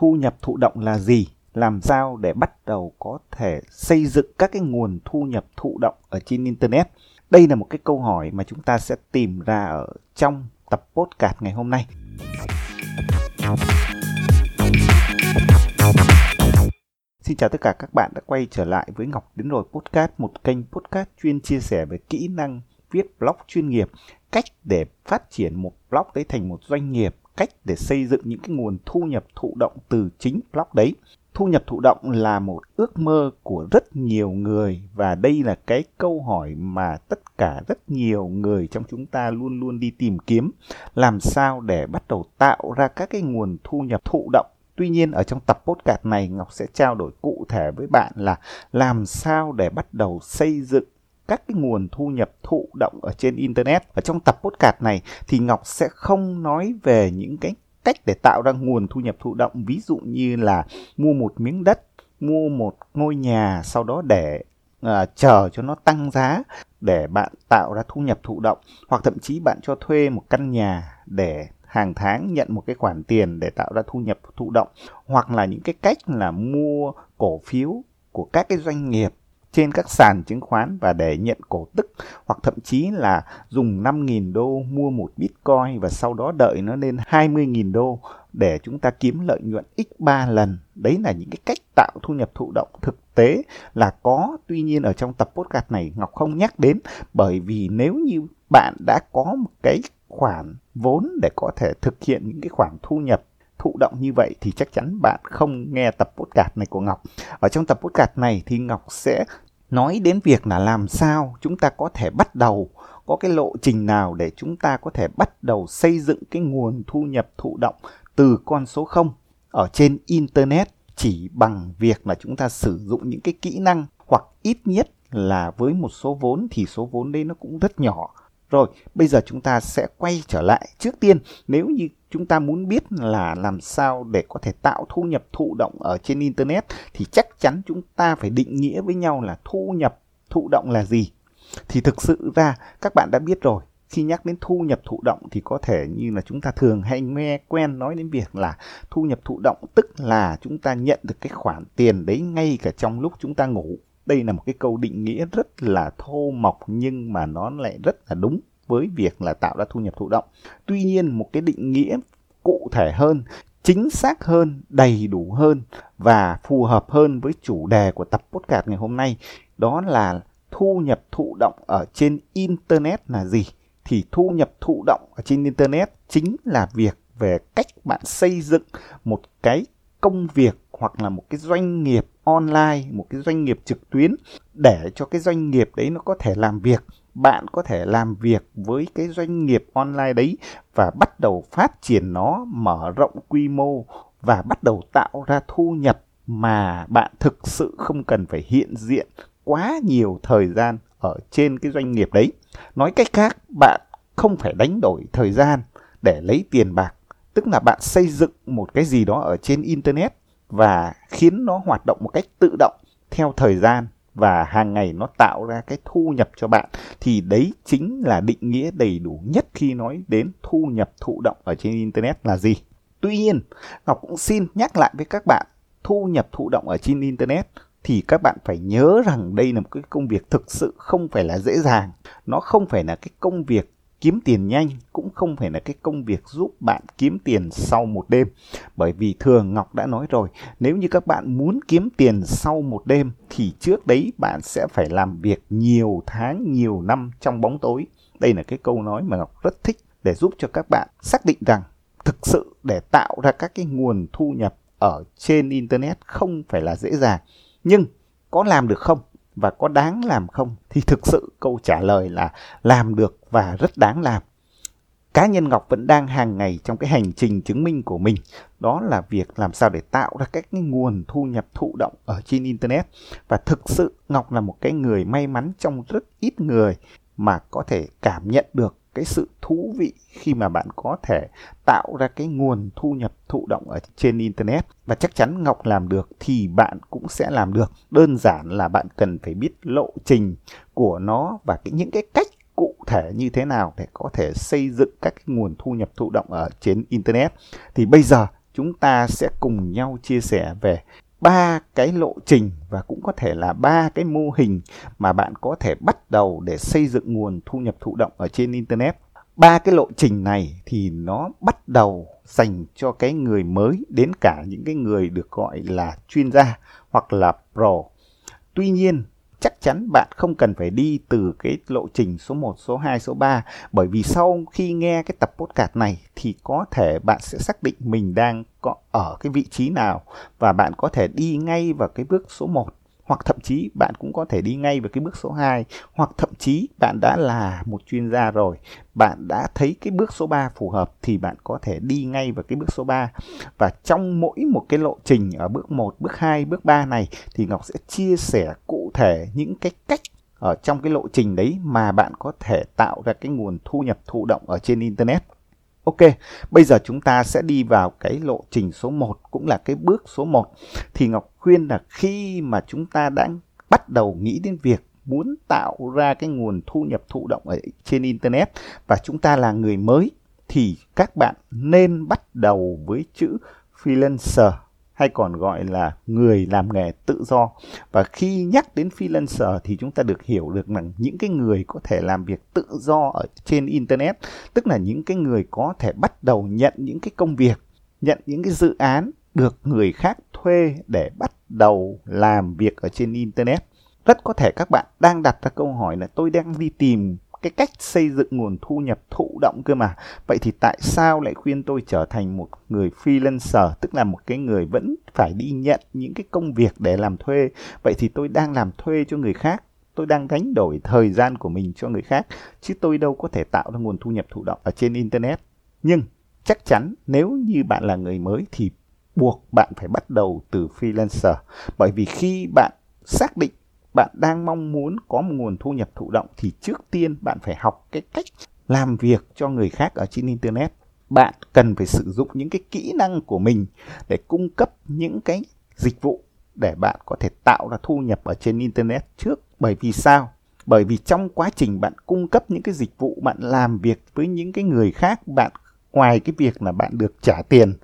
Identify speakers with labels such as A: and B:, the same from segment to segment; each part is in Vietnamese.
A: thu nhập thụ động là gì? Làm sao để bắt đầu có thể xây dựng các cái nguồn thu nhập thụ động ở trên internet? Đây là một cái câu hỏi mà chúng ta sẽ tìm ra ở trong tập podcast ngày hôm nay. Xin chào tất cả các bạn đã quay trở lại với Ngọc Đến Rồi Podcast, một kênh podcast chuyên chia sẻ về kỹ năng viết blog chuyên nghiệp, cách để phát triển một blog đấy thành một doanh nghiệp, cách để xây dựng những cái nguồn thu nhập thụ động từ chính blog đấy. Thu nhập thụ động là một ước mơ của rất nhiều người và đây là cái câu hỏi mà tất cả rất nhiều người trong chúng ta luôn luôn đi tìm kiếm làm sao để bắt đầu tạo ra các cái nguồn thu nhập thụ động Tuy nhiên, ở trong tập podcast này, Ngọc sẽ trao đổi cụ thể với bạn là làm sao để bắt đầu xây dựng các cái nguồn thu nhập thụ động ở trên internet. Ở trong tập podcast này thì Ngọc sẽ không nói về những cái cách để tạo ra nguồn thu nhập thụ động. Ví dụ như là mua một miếng đất, mua một ngôi nhà sau đó để uh, chờ cho nó tăng giá để bạn tạo ra thu nhập thụ động. Hoặc thậm chí bạn cho thuê một căn nhà để hàng tháng nhận một cái khoản tiền để tạo ra thu nhập thụ động. Hoặc là những cái cách là mua cổ phiếu của các cái doanh nghiệp trên các sàn chứng khoán và để nhận cổ tức, hoặc thậm chí là dùng 5.000 đô mua một bitcoin và sau đó đợi nó lên 20.000 đô để chúng ta kiếm lợi nhuận x3 lần. Đấy là những cái cách tạo thu nhập thụ động thực tế là có. Tuy nhiên ở trong tập podcast này, Ngọc không nhắc đến, bởi vì nếu như bạn đã có một cái khoản vốn để có thể thực hiện những cái khoản thu nhập thụ động như vậy thì chắc chắn bạn không nghe tập podcast này của Ngọc. Ở trong tập podcast này thì Ngọc sẽ nói đến việc là làm sao chúng ta có thể bắt đầu có cái lộ trình nào để chúng ta có thể bắt đầu xây dựng cái nguồn thu nhập thụ động từ con số 0 ở trên internet chỉ bằng việc là chúng ta sử dụng những cái kỹ năng hoặc ít nhất là với một số vốn thì số vốn đấy nó cũng rất nhỏ rồi, bây giờ chúng ta sẽ quay trở lại. Trước tiên, nếu như chúng ta muốn biết là làm sao để có thể tạo thu nhập thụ động ở trên Internet thì chắc chắn chúng ta phải định nghĩa với nhau là thu nhập thụ động là gì. Thì thực sự ra các bạn đã biết rồi, khi nhắc đến thu nhập thụ động thì có thể như là chúng ta thường hay nghe quen nói đến việc là thu nhập thụ động tức là chúng ta nhận được cái khoản tiền đấy ngay cả trong lúc chúng ta ngủ đây là một cái câu định nghĩa rất là thô mộc nhưng mà nó lại rất là đúng với việc là tạo ra thu nhập thụ động. Tuy nhiên một cái định nghĩa cụ thể hơn, chính xác hơn, đầy đủ hơn và phù hợp hơn với chủ đề của tập podcast ngày hôm nay đó là thu nhập thụ động ở trên internet là gì? Thì thu nhập thụ động ở trên internet chính là việc về cách bạn xây dựng một cái công việc hoặc là một cái doanh nghiệp online, một cái doanh nghiệp trực tuyến để cho cái doanh nghiệp đấy nó có thể làm việc. Bạn có thể làm việc với cái doanh nghiệp online đấy và bắt đầu phát triển nó, mở rộng quy mô và bắt đầu tạo ra thu nhập mà bạn thực sự không cần phải hiện diện quá nhiều thời gian ở trên cái doanh nghiệp đấy. Nói cách khác, bạn không phải đánh đổi thời gian để lấy tiền bạc, tức là bạn xây dựng một cái gì đó ở trên internet và khiến nó hoạt động một cách tự động theo thời gian và hàng ngày nó tạo ra cái thu nhập cho bạn thì đấy chính là định nghĩa đầy đủ nhất khi nói đến thu nhập thụ động ở trên internet là gì. Tuy nhiên, Ngọc cũng xin nhắc lại với các bạn, thu nhập thụ động ở trên internet thì các bạn phải nhớ rằng đây là một cái công việc thực sự không phải là dễ dàng, nó không phải là cái công việc kiếm tiền nhanh cũng không phải là cái công việc giúp bạn kiếm tiền sau một đêm. Bởi vì thường Ngọc đã nói rồi, nếu như các bạn muốn kiếm tiền sau một đêm thì trước đấy bạn sẽ phải làm việc nhiều tháng, nhiều năm trong bóng tối. Đây là cái câu nói mà Ngọc rất thích để giúp cho các bạn xác định rằng thực sự để tạo ra các cái nguồn thu nhập ở trên internet không phải là dễ dàng. Nhưng có làm được không? Và có đáng làm không? Thì thực sự câu trả lời là làm được và rất đáng làm. Cá nhân ngọc vẫn đang hàng ngày trong cái hành trình chứng minh của mình. Đó là việc làm sao để tạo ra các cái nguồn thu nhập thụ động ở trên internet. Và thực sự ngọc là một cái người may mắn trong rất ít người mà có thể cảm nhận được cái sự thú vị khi mà bạn có thể tạo ra cái nguồn thu nhập thụ động ở trên internet và chắc chắn Ngọc làm được thì bạn cũng sẽ làm được. Đơn giản là bạn cần phải biết lộ trình của nó và cái, những cái cách cụ thể như thế nào để có thể xây dựng các cái nguồn thu nhập thụ động ở trên internet. Thì bây giờ chúng ta sẽ cùng nhau chia sẻ về ba cái lộ trình và cũng có thể là ba cái mô hình mà bạn có thể bắt đầu để xây dựng nguồn thu nhập thụ động ở trên internet. Ba cái lộ trình này thì nó bắt đầu dành cho cái người mới đến cả những cái người được gọi là chuyên gia hoặc là pro. Tuy nhiên chắc chắn bạn không cần phải đi từ cái lộ trình số 1, số 2, số 3 bởi vì sau khi nghe cái tập podcast này thì có thể bạn sẽ xác định mình đang có ở cái vị trí nào và bạn có thể đi ngay vào cái bước số 1 hoặc thậm chí bạn cũng có thể đi ngay vào cái bước số 2 hoặc thậm chí bạn đã là một chuyên gia rồi bạn đã thấy cái bước số 3 phù hợp thì bạn có thể đi ngay vào cái bước số 3 và trong mỗi một cái lộ trình ở bước 1, bước 2, bước 3 này thì Ngọc sẽ chia sẻ cụ thể những cái cách ở trong cái lộ trình đấy mà bạn có thể tạo ra cái nguồn thu nhập thụ động ở trên internet. Ok, bây giờ chúng ta sẽ đi vào cái lộ trình số 1 cũng là cái bước số 1. Thì Ngọc khuyên là khi mà chúng ta đã bắt đầu nghĩ đến việc muốn tạo ra cái nguồn thu nhập thụ động ở trên internet và chúng ta là người mới thì các bạn nên bắt đầu với chữ freelancer hay còn gọi là người làm nghề tự do. Và khi nhắc đến freelancer thì chúng ta được hiểu được rằng những cái người có thể làm việc tự do ở trên internet, tức là những cái người có thể bắt đầu nhận những cái công việc, nhận những cái dự án được người khác thuê để bắt đầu làm việc ở trên internet. Rất có thể các bạn đang đặt ra câu hỏi là tôi đang đi tìm cái cách xây dựng nguồn thu nhập thụ động cơ mà. Vậy thì tại sao lại khuyên tôi trở thành một người freelancer, tức là một cái người vẫn phải đi nhận những cái công việc để làm thuê. Vậy thì tôi đang làm thuê cho người khác, tôi đang đánh đổi thời gian của mình cho người khác, chứ tôi đâu có thể tạo ra nguồn thu nhập thụ động ở trên internet. Nhưng chắc chắn nếu như bạn là người mới thì buộc bạn phải bắt đầu từ freelancer bởi vì khi bạn xác định bạn đang mong muốn có một nguồn thu nhập thụ động thì trước tiên bạn phải học cái cách làm việc cho người khác ở trên internet. Bạn cần phải sử dụng những cái kỹ năng của mình để cung cấp những cái dịch vụ để bạn có thể tạo ra thu nhập ở trên internet trước. Bởi vì sao? Bởi vì trong quá trình bạn cung cấp những cái dịch vụ, bạn làm việc với những cái người khác, bạn, ngoài cái việc là bạn được trả tiền,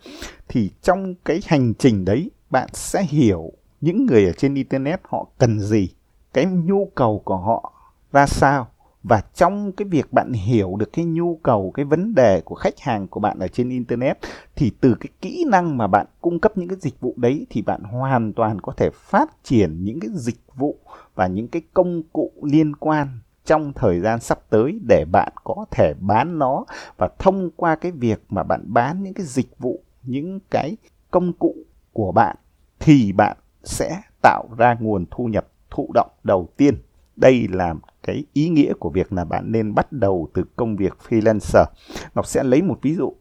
A: thì trong cái hành trình đấy, bạn sẽ hiểu những người ở trên internet họ cần gì cái nhu cầu của họ ra sao và trong cái việc bạn hiểu được cái nhu cầu, cái vấn đề của khách hàng của bạn ở trên internet thì từ cái kỹ năng mà bạn cung cấp những cái dịch vụ đấy thì bạn hoàn toàn có thể phát triển những cái dịch vụ và những cái công cụ liên quan trong thời gian sắp tới để bạn có thể bán nó và thông qua cái việc mà bạn bán những cái dịch vụ, những cái công cụ của bạn thì bạn sẽ tạo ra nguồn thu nhập thụ động đầu tiên. Đây là cái ý nghĩa của việc là bạn nên bắt đầu từ công việc freelancer. Ngọc sẽ lấy một ví dụ.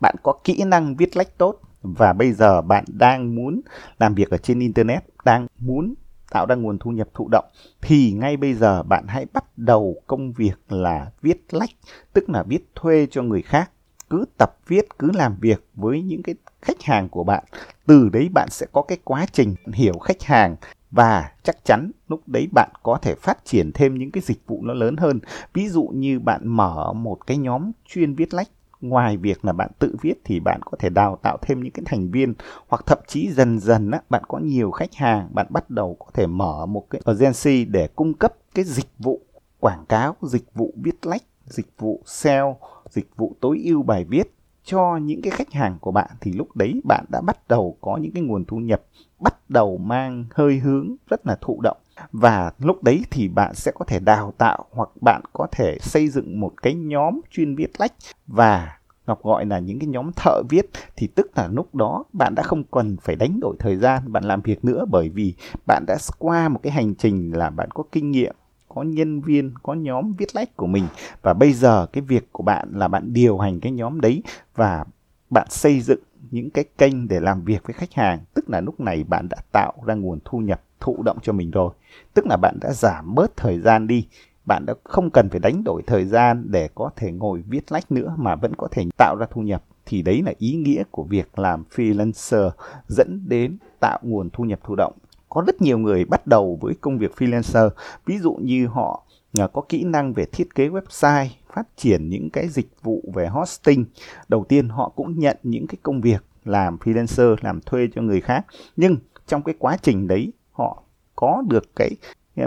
A: Bạn có kỹ năng viết lách tốt và bây giờ bạn đang muốn làm việc ở trên internet, đang muốn tạo ra nguồn thu nhập thụ động thì ngay bây giờ bạn hãy bắt đầu công việc là viết lách, tức là viết thuê cho người khác. Cứ tập viết, cứ làm việc với những cái khách hàng của bạn. Từ đấy bạn sẽ có cái quá trình hiểu khách hàng và chắc chắn lúc đấy bạn có thể phát triển thêm những cái dịch vụ nó lớn hơn. Ví dụ như bạn mở một cái nhóm chuyên viết lách. Ngoài việc là bạn tự viết thì bạn có thể đào tạo thêm những cái thành viên. Hoặc thậm chí dần dần á, bạn có nhiều khách hàng. Bạn bắt đầu có thể mở một cái agency để cung cấp cái dịch vụ quảng cáo dịch vụ viết lách dịch vụ sale dịch vụ tối ưu bài viết cho những cái khách hàng của bạn. Thì lúc đấy bạn đã bắt đầu có những cái nguồn thu nhập bắt đầu mang hơi hướng rất là thụ động. Và lúc đấy thì bạn sẽ có thể đào tạo hoặc bạn có thể xây dựng một cái nhóm chuyên viết lách. Và Ngọc gọi là những cái nhóm thợ viết. Thì tức là lúc đó bạn đã không cần phải đánh đổi thời gian, bạn làm việc nữa. Bởi vì bạn đã qua một cái hành trình là bạn có kinh nghiệm, có nhân viên, có nhóm viết lách của mình. Và bây giờ cái việc của bạn là bạn điều hành cái nhóm đấy và bạn xây dựng những cái kênh để làm việc với khách hàng. Tức là lúc này bạn đã tạo ra nguồn thu nhập thụ động cho mình rồi. Tức là bạn đã giảm bớt thời gian đi. Bạn đã không cần phải đánh đổi thời gian để có thể ngồi viết lách nữa mà vẫn có thể tạo ra thu nhập. Thì đấy là ý nghĩa của việc làm freelancer, dẫn đến tạo nguồn thu nhập thụ động. Có rất nhiều người bắt đầu với công việc freelancer. Ví dụ như họ có kỹ năng về thiết kế website, phát triển những cái dịch vụ về hosting, đầu tiên họ cũng nhận những cái công việc làm freelancer, làm thuê cho người khác. Nhưng trong cái quá trình đấy, họ có được cái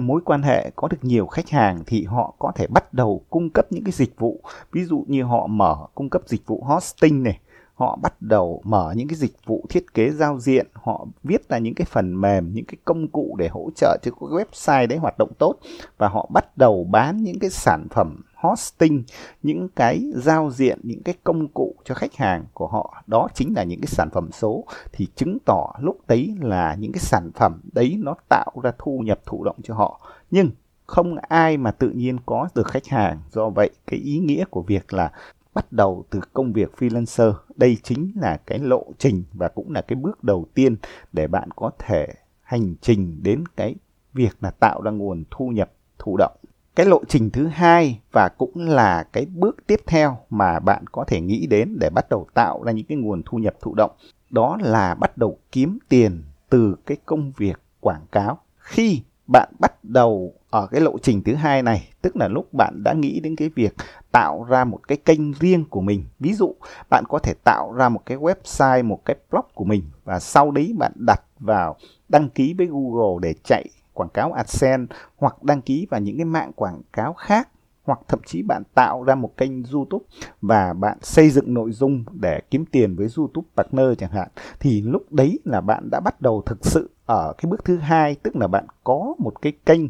A: mối quan hệ, có được nhiều khách hàng thì họ có thể bắt đầu cung cấp những cái dịch vụ. Ví dụ như họ mở cung cấp dịch vụ hosting này họ bắt đầu mở những cái dịch vụ thiết kế giao diện. Họ viết ra những cái phần mềm, những cái công cụ để hỗ trợ cho cái website đấy hoạt động tốt. Và họ bắt đầu bán những cái sản phẩm hosting, những cái giao diện, những cái công cụ cho khách hàng của họ. Đó chính là những cái sản phẩm số. Thì chứng tỏ lúc đấy là những cái sản phẩm đấy nó tạo ra thu nhập thụ động cho họ. Nhưng không ai mà tự nhiên có được khách hàng. Do vậy, cái ý nghĩa của việc là bắt đầu từ công việc freelancer. Đây chính là cái lộ trình và cũng là cái bước đầu tiên để bạn có thể hành trình đến cái việc là tạo ra nguồn thu nhập, thụ động. Cái lộ trình thứ hai và cũng là cái bước tiếp theo mà bạn có thể nghĩ đến để bắt đầu tạo ra những cái nguồn thu nhập, thụ động, đó là bắt đầu kiếm tiền từ cái công việc quảng cáo. Khi bạn bắt đầu ở cái lộ trình thứ hai này, tức là lúc bạn đã nghĩ đến cái việc tạo ra một cái kênh riêng của mình. Ví dụ, bạn có thể tạo ra một cái website, một cái blog của mình và sau đấy bạn đặt vào đăng ký với google để chạy quảng cáo AdSense hoặc đăng ký vào những cái mạng quảng cáo khác hoặc thậm chí bạn tạo ra một kênh YouTube và bạn xây dựng nội dung để kiếm tiền với YouTube partner chẳng hạn thì lúc đấy là bạn đã bắt đầu thực sự ở cái bước thứ hai tức là bạn có một cái kênh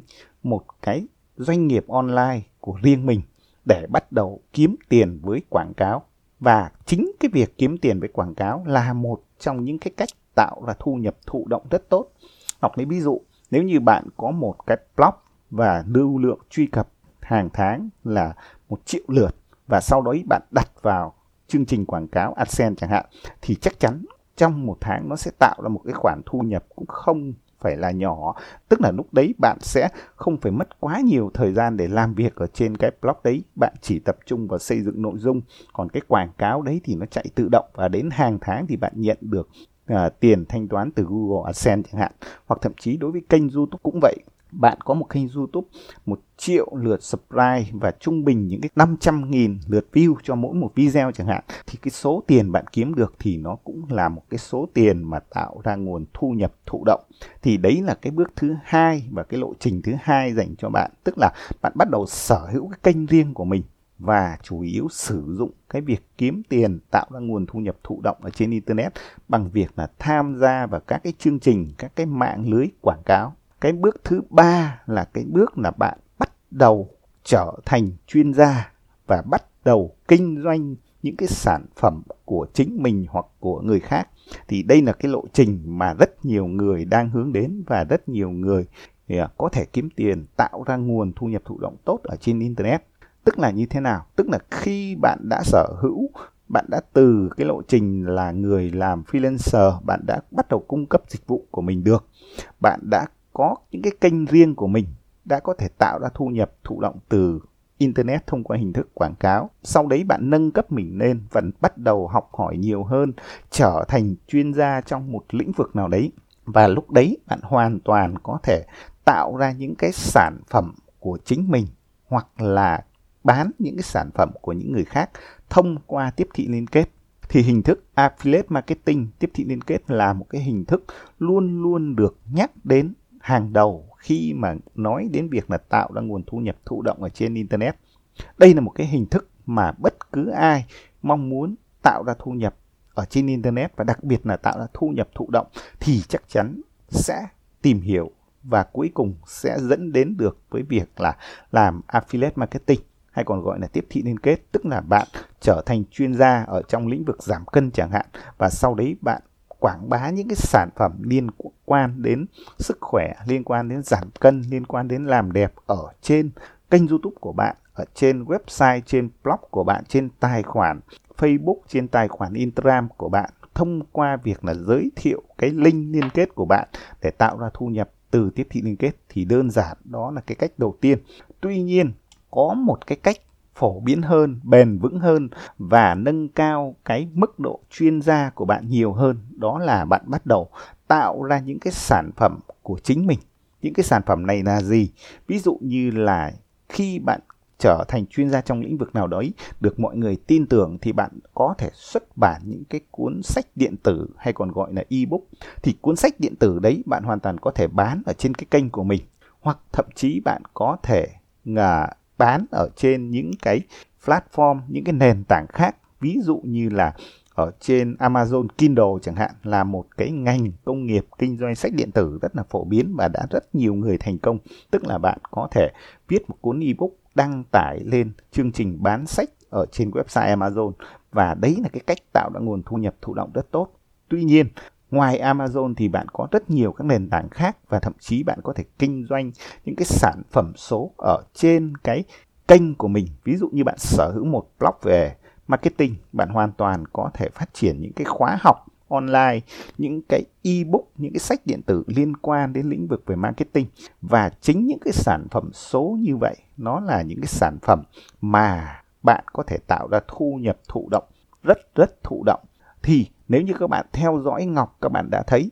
A: một cái doanh nghiệp online của riêng mình để bắt đầu kiếm tiền với quảng cáo và chính cái việc kiếm tiền với quảng cáo là một trong những cái cách tạo ra thu nhập thụ động rất tốt. Học lấy ví dụ, nếu như bạn có một cái blog và lưu lượng truy cập hàng tháng là một triệu lượt và sau đó bạn đặt vào chương trình quảng cáo AdSense chẳng hạn thì chắc chắn trong một tháng nó sẽ tạo ra một cái khoản thu nhập cũng không phải là nhỏ. Tức là lúc đấy bạn sẽ không phải mất quá nhiều thời gian để làm việc ở trên cái blog đấy bạn chỉ tập trung vào xây dựng nội dung. Còn cái quảng cáo đấy thì nó chạy tự động và đến hàng tháng thì bạn nhận được uh, tiền thanh toán từ Google AdSense chẳng hạn. Hoặc thậm chí đối với kênh YouTube cũng vậy bạn có một kênh YouTube, một triệu lượt subscribe và trung bình những cái 500 nghìn lượt view cho mỗi một video chẳng hạn, thì cái số tiền bạn kiếm được thì nó cũng là một cái số tiền mà tạo ra nguồn thu nhập thụ động. Thì đấy là cái bước thứ hai và cái lộ trình thứ hai dành cho bạn. Tức là bạn bắt đầu sở hữu cái kênh riêng của mình và chủ yếu sử dụng cái việc kiếm tiền tạo ra nguồn thu nhập thụ động ở trên internet bằng việc là tham gia vào các cái chương trình, các cái mạng lưới quảng cáo cái bước thứ ba là cái bước là bạn bắt đầu trở thành chuyên gia và bắt đầu kinh doanh những cái sản phẩm của chính mình hoặc của người khác. Thì đây là cái lộ trình mà rất nhiều người đang hướng đến và rất nhiều người à, có thể kiếm tiền, tạo ra nguồn thu nhập thụ động tốt ở trên internet. Tức là như thế nào? Tức là khi bạn đã sở hữu, bạn đã từ cái lộ trình là người làm freelancer, bạn đã bắt đầu cung cấp dịch vụ của mình được. Bạn đã có những cái kênh riêng của mình đã có thể tạo ra thu nhập, thụ động từ internet thông qua hình thức quảng cáo. Sau đấy bạn nâng cấp mình lên và bắt đầu học hỏi nhiều hơn, trở thành chuyên gia trong một lĩnh vực nào đấy. Và lúc đấy bạn hoàn toàn có thể tạo ra những cái sản phẩm của chính mình hoặc là bán những cái sản phẩm của những người khác thông qua tiếp thị liên kết. Thì hình thức affiliate marketing, tiếp thị liên kết là một cái hình thức luôn luôn được nhắc đến hàng đầu khi mà nói đến việc là tạo ra nguồn thu nhập thụ động ở trên internet. Đây là một cái hình thức mà bất cứ ai mong muốn tạo ra thu nhập ở trên internet và đặc biệt là tạo ra thu nhập thụ động thì chắc chắn sẽ tìm hiểu và cuối cùng sẽ dẫn đến được với việc là làm affiliate marketing hay còn gọi là tiếp thị liên kết, tức là bạn trở thành chuyên gia ở trong lĩnh vực giảm cân chẳng hạn và sau đấy bạn quảng bá những cái sản phẩm liên quan đến sức khỏe, liên quan đến giảm cân, liên quan đến làm đẹp ở trên kênh YouTube của bạn, ở trên website, trên blog của bạn, trên tài khoản Facebook, trên tài khoản Instagram của bạn thông qua việc là giới thiệu cái link liên kết của bạn để tạo ra thu nhập từ tiếp thị liên kết thì đơn giản đó là cái cách đầu tiên. Tuy nhiên có một cái cách phổ biến hơn, bền vững hơn và nâng cao cái mức độ chuyên gia của bạn nhiều hơn. Đó là bạn bắt đầu tạo ra những cái sản phẩm của chính mình. Những cái sản phẩm này là gì? Ví dụ như là khi bạn trở thành chuyên gia trong lĩnh vực nào đấy được mọi người tin tưởng thì bạn có thể xuất bản những cái cuốn sách điện tử hay còn gọi là ebook thì cuốn sách điện tử đấy bạn hoàn toàn có thể bán ở trên cái kênh của mình hoặc thậm chí bạn có thể ngà bán ở trên những cái platform, những cái nền tảng khác. Ví dụ như là ở trên Amazon Kindle chẳng hạn, là một cái ngành công nghiệp kinh doanh sách điện tử rất là phổ biến và đã rất nhiều người thành công. Tức là bạn có thể viết một cuốn ebook đăng tải lên chương trình bán sách ở trên website Amazon. Và đấy là cái cách tạo ra nguồn thu nhập thụ động rất tốt. Tuy nhiên ngoài Amazon thì bạn có rất nhiều các nền tảng khác và thậm chí bạn có thể kinh doanh những cái sản phẩm số ở trên cái kênh của mình. Ví dụ như bạn sở hữu một blog về marketing, bạn hoàn toàn có thể phát triển những cái khóa học online, những cái ebook, những cái sách điện tử liên quan đến lĩnh vực về marketing. Và chính những cái sản phẩm số như vậy, nó là những cái sản phẩm mà bạn có thể tạo ra thu nhập thụ động, rất rất thụ động. Thì nếu như các bạn theo dõi Ngọc các bạn đã thấy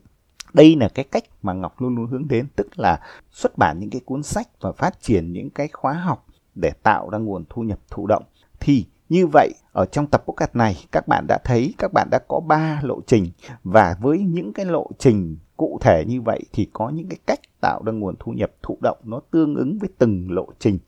A: đây là cái cách mà Ngọc luôn luôn hướng đến tức là xuất bản những cái cuốn sách và phát triển những cái khóa học để tạo ra nguồn thu nhập thụ động thì như vậy, ở trong tập podcast này các bạn đã thấy các bạn đã có 3 lộ trình và với những cái lộ trình cụ thể như vậy thì có những cái cách tạo ra nguồn thu nhập thụ động nó tương ứng với từng lộ trình.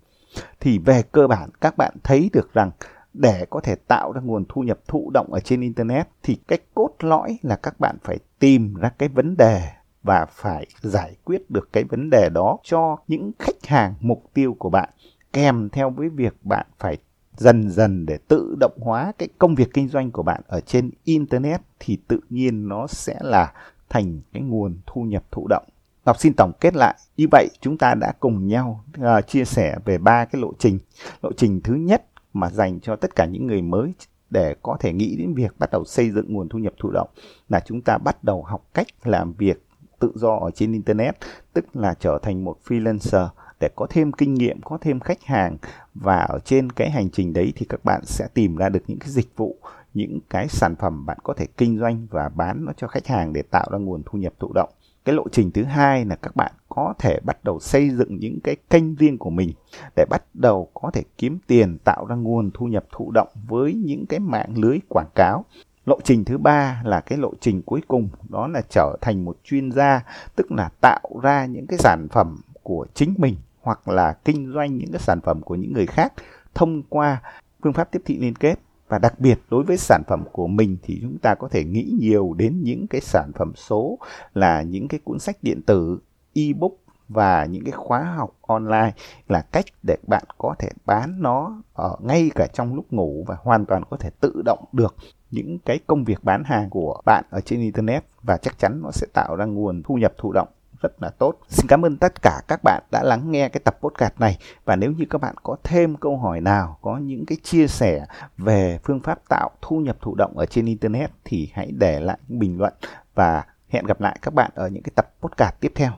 A: Thì về cơ bản các bạn thấy được rằng để có thể tạo ra nguồn thu nhập thụ động ở trên internet thì cái cốt lõi là các bạn phải tìm ra cái vấn đề và phải giải quyết được cái vấn đề đó cho những khách hàng mục tiêu của bạn kèm theo với việc bạn phải dần dần để tự động hóa cái công việc kinh doanh của bạn ở trên internet thì tự nhiên nó sẽ là thành cái nguồn thu nhập thụ động. Ngọc xin tổng kết lại. Như vậy chúng ta đã cùng nhau uh, chia sẻ về ba cái lộ trình. Lộ trình thứ nhất mà dành cho tất cả những người mới để có thể nghĩ đến việc bắt đầu xây dựng nguồn thu nhập thụ động là chúng ta bắt đầu học cách làm việc tự do ở trên internet, tức là trở thành một freelancer để có thêm kinh nghiệm, có thêm khách hàng và ở trên cái hành trình đấy thì các bạn sẽ tìm ra được những cái dịch vụ, những cái sản phẩm bạn có thể kinh doanh và bán nó cho khách hàng để tạo ra nguồn thu nhập thụ động. Cái lộ trình thứ hai là các bạn có thể bắt đầu xây dựng những cái kênh riêng của mình để bắt đầu có thể kiếm tiền, tạo ra nguồn thu nhập thụ động với những cái mạng lưới quảng cáo. Lộ trình thứ ba là cái lộ trình cuối cùng, đó là trở thành một chuyên gia, tức là tạo ra những cái sản phẩm của chính mình hoặc là kinh doanh những cái sản phẩm của những người khác thông qua phương pháp tiếp thị liên kết và đặc biệt, đối với sản phẩm của mình thì chúng ta có thể nghĩ nhiều đến những cái sản phẩm số là những cái cuốn sách điện tử, ebook và những cái khóa học online là cách để bạn có thể bán nó ở ngay cả trong lúc ngủ và hoàn toàn có thể tự động được những cái công việc bán hàng của bạn ở trên internet. Và chắc chắn nó sẽ tạo ra nguồn thu nhập thụ động rất là tốt. Xin cảm ơn tất cả các bạn đã lắng nghe cái tập podcast này và nếu như các bạn có thêm câu hỏi nào, có những cái chia sẻ về phương pháp tạo thu nhập thụ động ở trên internet thì hãy để lại bình luận và hẹn gặp lại các bạn ở những cái tập podcast tiếp theo.